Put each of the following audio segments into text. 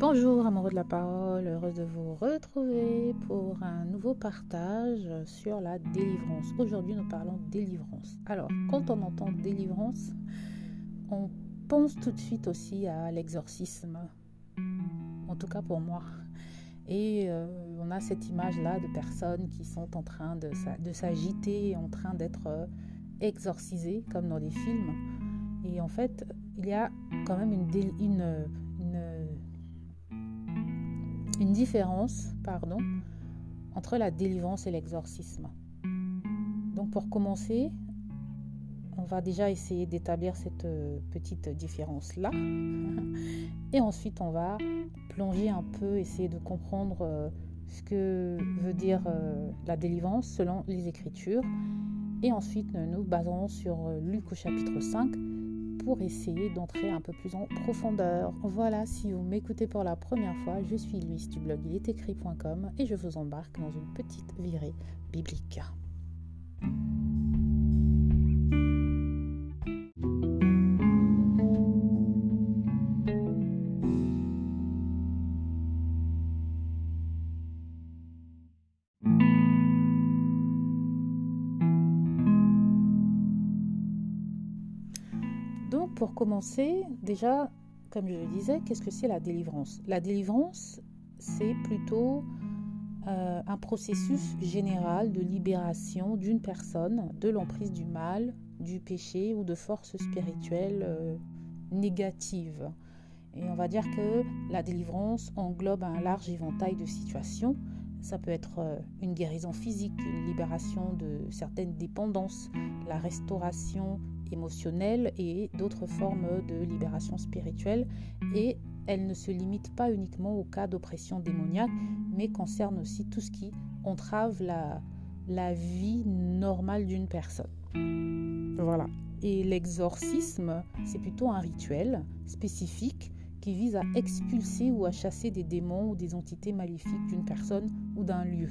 Bonjour amoureux de la parole, heureuse de vous retrouver pour un nouveau partage sur la délivrance. Aujourd'hui nous parlons délivrance. Alors quand on entend délivrance, on pense tout de suite aussi à l'exorcisme, en tout cas pour moi. Et euh, on a cette image-là de personnes qui sont en train de, s'agiter, en train d'être euh, exorcisées, comme dans les films. Et en fait, il y a quand même une, une différence pardon, entre la délivrance et l'exorcisme. Donc pour commencer, on va déjà essayer d'établir cette euh, petite différence-là. Et ensuite, on va plonger un peu, essayer de comprendre euh, ce que veut dire euh, la délivrance selon les Écritures. Et ensuite, nous baserons sur Luc au chapitre 5 pour essayer d'entrer un peu plus en profondeur. Voilà, si vous m'écoutez pour la première fois, je suis Louise du blog ilestécrit.com et je vous embarque dans une petite virée biblique. Déjà, comme je le disais, qu'est-ce que c'est la délivrance? La délivrance, c'est plutôt euh, un processus général de libération d'une personne de l'emprise du mal, du péché ou de forces spirituelles euh, négatives. Et on va dire que la délivrance englobe un large éventail de situations. Ça peut être euh, une guérison physique, une libération de certaines dépendances, la restauration émotionnelle et d'autres formes de libération spirituelle. Et elle ne se limite pas uniquement au cas d'oppression démoniaque, mais concerne aussi tout ce qui entrave la, la vie normale d'une personne. Voilà. Et l'exorcisme, c'est plutôt un rituel spécifique qui vise à expulser ou à chasser des démons ou des entités maléfiques d'une personne ou d'un lieu.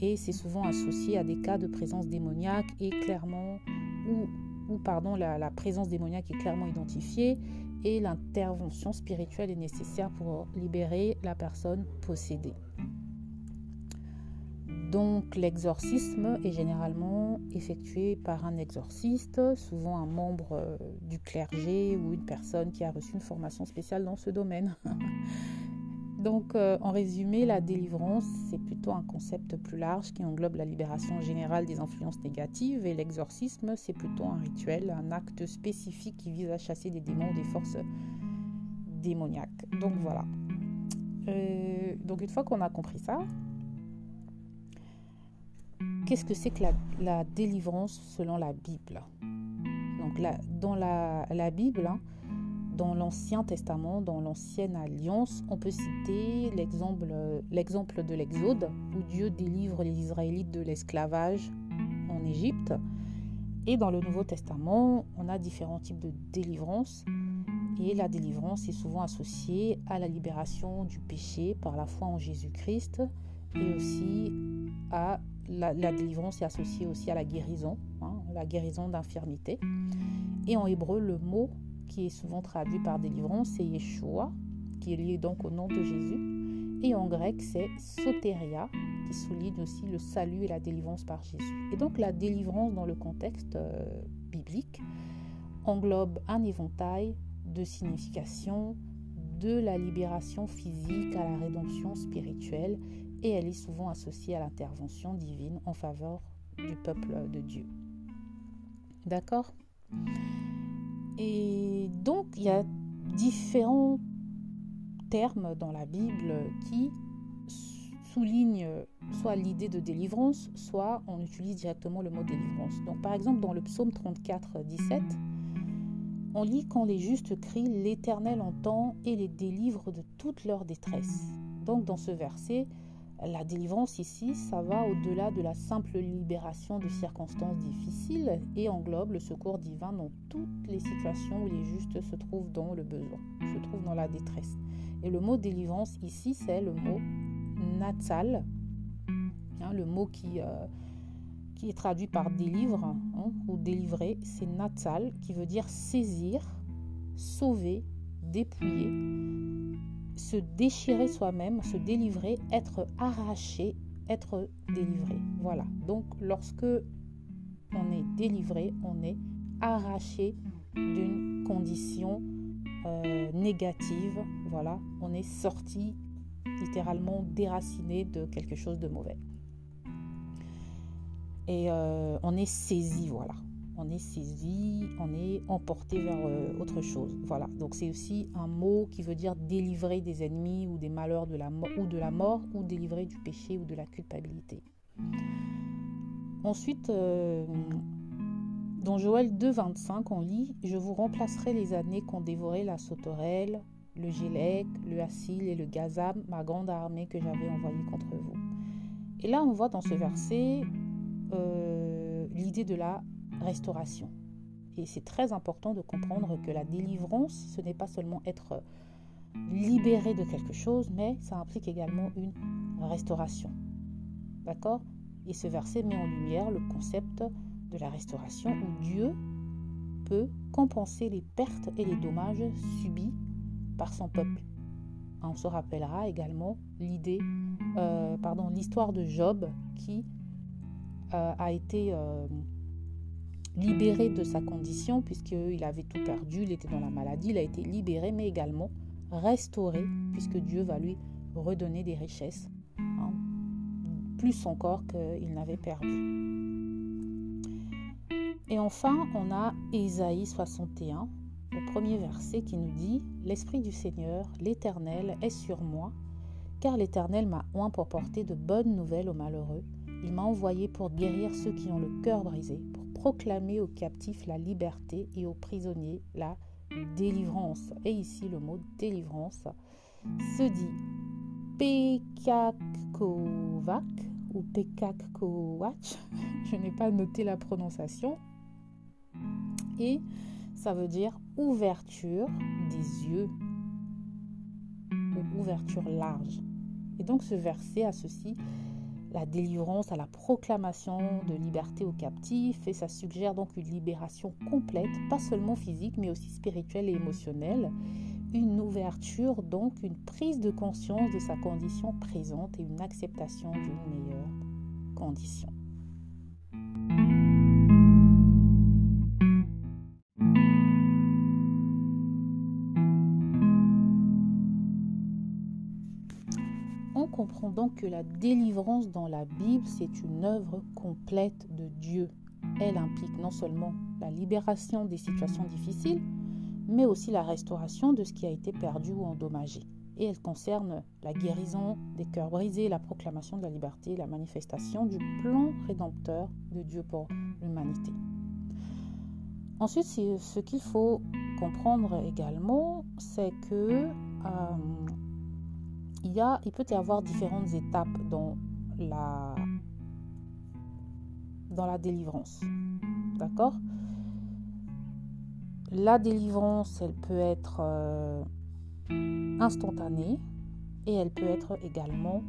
Et c'est souvent associé à des cas de présence démoniaque et clairement ou pardon, la, présence démoniaque est clairement identifiée et l'intervention spirituelle est nécessaire pour libérer la personne possédée. Donc l'exorcisme est généralement effectué par un exorciste, souvent un membre euh, du clergé ou une personne qui a reçu une formation spéciale dans ce domaine. Donc, euh, en résumé, la délivrance, c'est plutôt un concept plus large qui englobe la libération générale des influences négatives et l'exorcisme, c'est plutôt un rituel, un acte spécifique qui vise à chasser des démons ou des forces démoniaques. Donc voilà. Euh, donc une fois qu'on a compris ça, qu'est-ce que c'est que la, délivrance selon la Bible? Donc dans la, Bible, hein, dans l'Ancien Testament, dans l'Ancienne Alliance, on peut citer l'exemple, de l'Exode, où Dieu délivre les Israélites de l'esclavage en Égypte. Et dans le Nouveau Testament, on a différents types de délivrance. Et la délivrance est souvent associée à la libération du péché par la foi en Jésus-Christ. Et aussi à la, délivrance est associée aussi à la guérison, hein, la guérison d'infirmité. Et en hébreu, le mot qui est souvent traduit par délivrance, c'est Yeshua, qui est lié donc au nom de Jésus. Et en grec, c'est soteria, qui souligne aussi le salut et la délivrance par Jésus. Et donc la délivrance dans le contexte euh, biblique englobe un éventail de significations de la libération physique à la rédemption spirituelle et elle est souvent associée à l'intervention divine en faveur du peuple de Dieu. D'accord? Et donc, il y a différents termes dans la Bible qui soulignent soit l'idée de délivrance, soit on utilise directement le mot délivrance. Donc, par exemple, dans le psaume 34, 17, on lit quand les justes crient, l'Éternel entend et les délivre de toute leur détresse. Donc, dans ce verset, la délivrance ici, ça va au-delà de la simple libération de circonstances difficiles et englobe le secours divin dans toutes les situations où les justes se trouvent dans le besoin, se trouvent dans la détresse. Et le mot délivrance ici, c'est le mot natal, hein, le mot qui, euh, qui est traduit par délivre hein, ou délivrer, c'est natal, qui veut dire saisir, sauver, dépouiller se déchirer soi-même, se délivrer, être arraché, être délivré. Voilà. Donc lorsque on est délivré, on est arraché d'une condition euh, négative. Voilà, on est sorti littéralement déraciné de quelque chose de mauvais. Et euh, on est saisi, voilà. On est saisi, on est emporté vers euh, autre chose. Voilà. Donc c'est aussi un mot qui veut dire délivrer des ennemis ou des malheurs de la ou de la mort ou délivrer du péché ou de la culpabilité. Ensuite, dans Joël 2,25, on lit Je vous remplacerai les années qu'ont dévoré la sauterelle, le Gélec, le Assil et le Gazam, ma grande armée que j'avais envoyée contre vous. Et là, on voit dans ce verset euh, l'idée de la restauration. Et c'est très important de comprendre que la délivrance, ce n'est pas seulement être libéré de quelque chose, mais ça implique également une restauration. D'accord? Et ce verset met en lumière le concept de la restauration où Dieu peut compenser les pertes et les dommages subis par son peuple. On se rappellera également l'idée, euh, pardon, l'histoire de Job qui euh, a été euh, libéré de sa condition puisqu'il avait tout perdu, il était dans la maladie, il a été libéré, mais également restauré puisque Dieu va lui redonner des richesses, hein, plus encore qu'il n'avait perdu. Et enfin, on a Ésaïe 61, au premier verset, qui nous dit L'Esprit du Seigneur, l'Éternel, est sur moi, car l'Éternel m'a oint pour porter de bonnes nouvelles aux malheureux. Il m'a envoyé pour guérir ceux qui ont le cœur brisé, proclamer aux captifs la liberté et aux prisonniers la délivrance. Et ici, le mot délivrance se dit Pekakovac ou Pekakowach. Je n'ai pas noté la prononciation, et ça veut dire ouverture des yeux ou ouverture large. Et donc ce verset associe la délivrance à la proclamation de liberté aux captifs et ça suggère donc une libération complète, pas seulement physique mais aussi spirituelle et émotionnelle, une ouverture donc une prise de conscience de sa condition présente et une acceptation d'une meilleure condition. Comprend donc que la délivrance dans la Bible, c'est une œuvre complète de Dieu. Elle implique non seulement la libération des situations difficiles, mais aussi la restauration de ce qui a été perdu ou endommagé. Et elle concerne la guérison des cœurs brisés, la proclamation de la liberté, la manifestation du plan rédempteur de Dieu pour l'humanité. Ensuite, ce qu'il faut comprendre également, c'est que euh, il, peut y avoir différentes étapes dans la, dans la délivrance. D'accord? La délivrance, elle peut être euh, instantanée et elle peut être également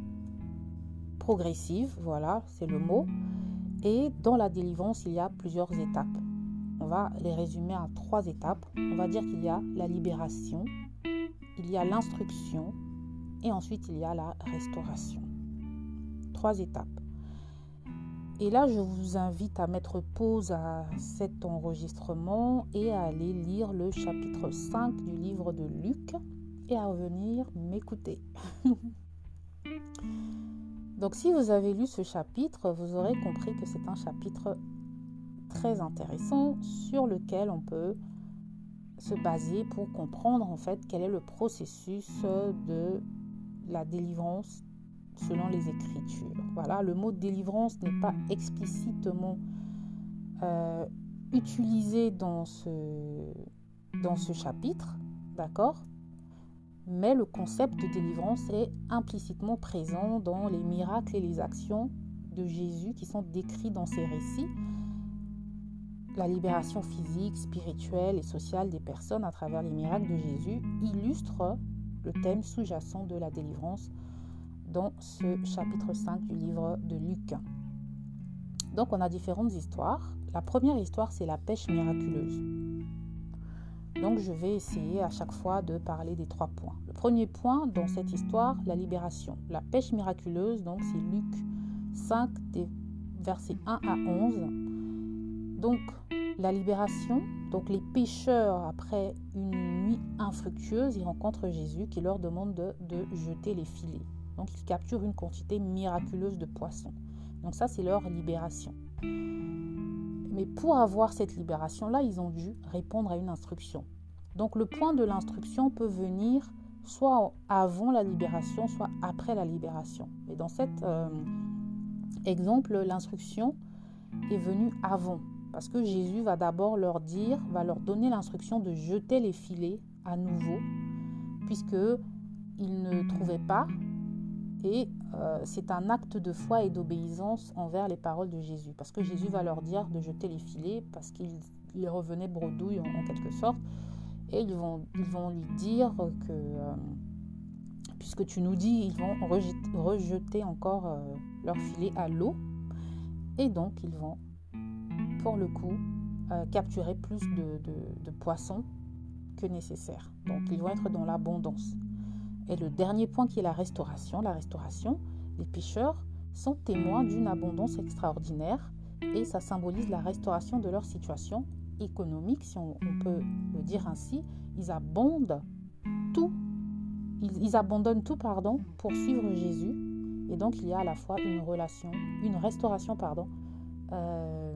progressive. Voilà, c'est le mot. Et dans la délivrance, il y a plusieurs étapes. On va les résumer à trois étapes. On va dire qu'il y a la libération, il y a l'instruction et ensuite, il y a la restauration. Trois étapes. Et là, je vous invite à mettre pause à cet enregistrement et à aller lire le chapitre 5 du livre de Luc et à revenir m'écouter. Donc si vous avez lu ce chapitre, vous aurez compris que c'est un chapitre très intéressant sur lequel on peut se baser pour comprendre en fait quel est le processus de la délivrance selon les Écritures. Voilà, le mot délivrance n'est pas explicitement euh, utilisé dans ce, dans ce chapitre, d'accord? Mais le concept de délivrance est implicitement présent dans les miracles et les actions de Jésus qui sont décrits dans ces récits. La libération physique, spirituelle et sociale des personnes à travers les miracles de Jésus illustre le thème sous-jacent de la délivrance dans ce chapitre 5 du livre de Luc. Donc on a différentes histoires. La première histoire, c'est la pêche miraculeuse. Donc je vais essayer à chaque fois de parler des trois points. Le premier point dans cette histoire, la libération. La pêche miraculeuse, donc c'est Luc 5, des versets 1 à 11. Donc la libération, donc les pêcheurs, après une nuit infructueuse, ils rencontrent Jésus qui leur demande de, jeter les filets. Donc ils capturent une quantité miraculeuse de poissons. Donc ça, c'est leur libération. Mais pour avoir cette libération-là, ils ont dû répondre à une instruction. Donc le point de l'instruction peut venir soit avant la libération, soit après la libération. Et dans cet euh, exemple, l'instruction est venue avant. Parce que Jésus va d'abord leur dire, va leur donner l'instruction de jeter les filets à nouveau, puisque ils ne trouvaient pas. Et euh, c'est un acte de foi et d'obéissance envers les paroles de Jésus. Parce que Jésus va leur dire de jeter les filets parce qu'ils revenaient bredouille en, quelque sorte. Et ils vont, ils vont lui dire que, euh, puisque tu nous dis, ils vont rejeter, encore euh, leur filet à l'eau. Et donc, ils vont, pour le coup, capturer plus de poissons que nécessaire. Donc, ils vont être dans l'abondance. Et le dernier point qui est la restauration. La restauration, les pêcheurs sont témoins d'une abondance extraordinaire et ça symbolise la restauration de leur situation économique, si on, peut le dire ainsi. Ils abondent tout, ils, abandonnent tout pardon, pour suivre Jésus. Et donc il y a à la fois une relation, une restauration pardon, euh,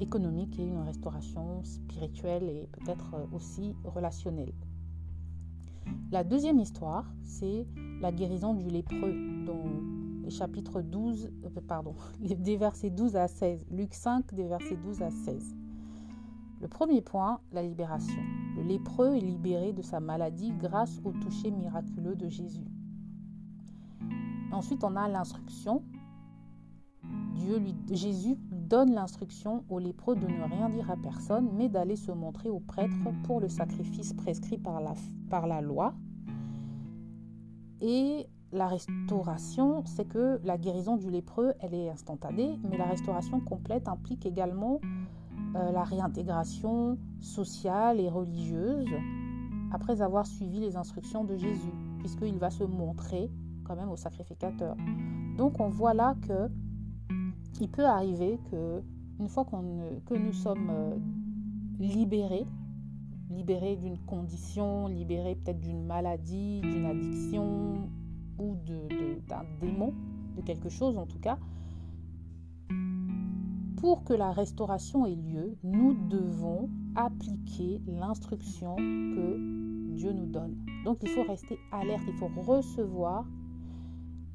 économique et une restauration spirituelle et peut-être aussi relationnelle. La deuxième histoire, c'est la guérison du lépreux, dans les chapitres 12, euh, pardon, des versets 12 à 16, Luc 5, des versets 12 à 16. Le premier point, la libération. Le lépreux est libéré de sa maladie grâce au toucher miraculeux de Jésus. Ensuite, on a l'instruction. Dieu lui, Jésus donne l'instruction au lépreux de ne rien dire à personne, mais d'aller se montrer au prêtre pour le sacrifice prescrit par la, par la loi. Et la restauration, c'est que la guérison du lépreux, elle est instantanée, mais la restauration complète implique également euh, la réintégration sociale et religieuse après avoir suivi les instructions de Jésus, puisqu'il va se montrer quand même au sacrificateur. Donc on voit là que il peut arriver que une fois que nous sommes euh, libérés, libérés d'une condition, libérés peut-être d'une maladie, d'une addiction ou d'un démon, de quelque chose en tout cas, pour que la restauration ait lieu, nous devons appliquer l'instruction que Dieu nous donne. Donc il faut rester alerte, il faut recevoir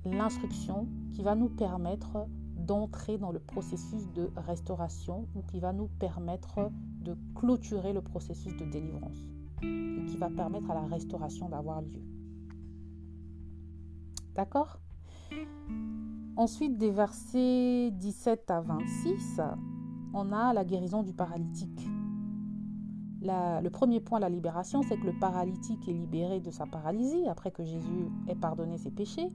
l'instruction qui va nous permettre d'entrer dans le processus de restauration ou qui va nous permettre de clôturer le processus de délivrance et qui va permettre à la restauration d'avoir lieu. D'accord? Ensuite, des versets 17 à 26, on a la guérison du paralytique. le premier point, la libération, c'est que le paralytique est libéré de sa paralysie après que Jésus ait pardonné ses péchés.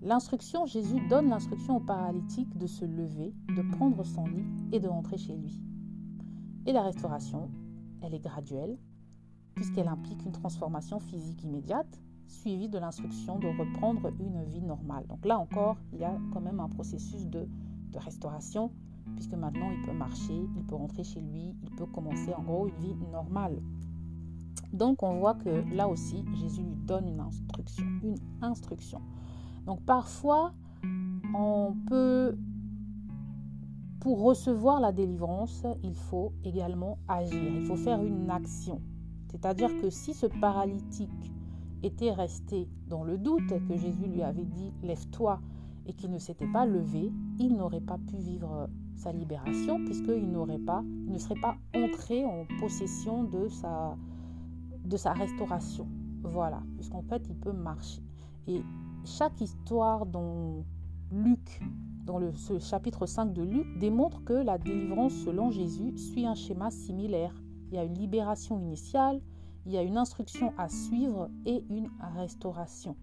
L'instruction, Jésus donne l'instruction au paralytique de se lever, de prendre son lit et de rentrer chez lui. Et la restauration, elle est graduelle, puisqu'elle implique une transformation physique immédiate, suivie de l'instruction de reprendre une vie normale. Donc là encore, il y a quand même un processus de, restauration, puisque maintenant il peut marcher, il peut rentrer chez lui, il peut commencer en gros une vie normale. Donc on voit que là aussi, Jésus lui donne une instruction, une instruction. Donc parfois, on peut, pour recevoir la délivrance, il faut également agir, il faut faire une action. C'est-à-dire que si ce paralytique était resté dans le doute que Jésus lui avait dit lève-toi et qu'il ne s'était pas levé, il n'aurait pas pu vivre sa libération puisqu'il n'aurait pas, il ne serait pas entré en possession de sa, de sa restauration. Voilà, puisqu'en fait il peut marcher. Et chaque histoire dans Luc, dans le ce chapitre 5 de Luc, démontre que la délivrance selon Jésus suit un schéma similaire. Il y a une libération initiale, il y a une instruction à suivre et une restauration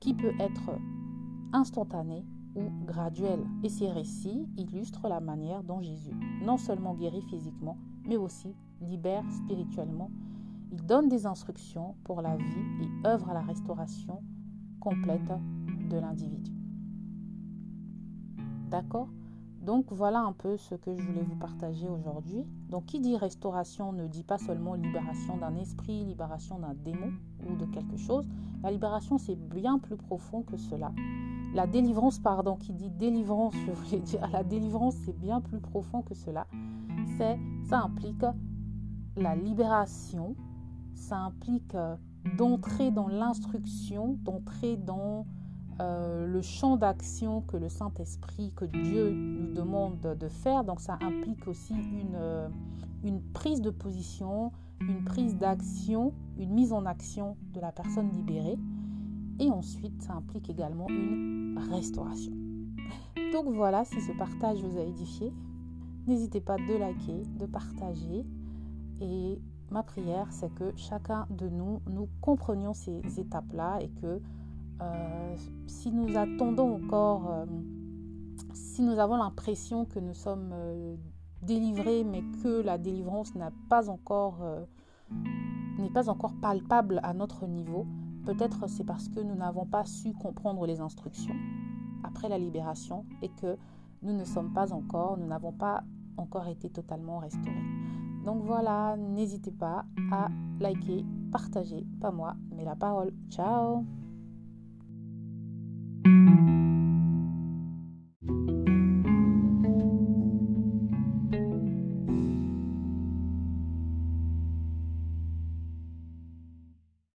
qui peut être instantanée ou graduelle. Et ces récits illustrent la manière dont Jésus non seulement guérit physiquement, mais aussi libère spirituellement. Il donne des instructions pour la vie et œuvre à la restauration complète de l'individu. D'accord? Donc voilà un peu ce que je voulais vous partager aujourd'hui. Donc qui dit restauration ne dit pas seulement libération d'un esprit, libération d'un démon ou de quelque chose. La libération c'est bien plus profond que cela. La délivrance, pardon, qui dit délivrance, je voulais dire, la délivrance c'est bien plus profond que cela. Ça implique la libération, ça implique euh, d'entrer dans l'instruction, d'entrer dans euh, le champ d'action que le Saint-Esprit, que Dieu nous demande de faire. Donc ça implique aussi une, euh, une prise de position, une prise d'action, une mise en action de la personne libérée. Et ensuite, ça implique également une restauration. Donc voilà, si ce partage vous a édifié, n'hésitez pas de liker, de partager. Et ma prière, c'est que chacun de nous, nous comprenions ces étapes-là et que euh, si nous attendons encore, euh, si nous avons l'impression que nous sommes euh, délivrés, mais que la délivrance n'est pas encore palpable à notre niveau, peut-être c'est parce que nous n'avons pas su comprendre les instructions après la libération et que nous ne sommes pas encore, nous n'avons pas encore été totalement restaurés. Donc voilà, n'hésitez pas à liker, partager, pas moi, mais la parole. Ciao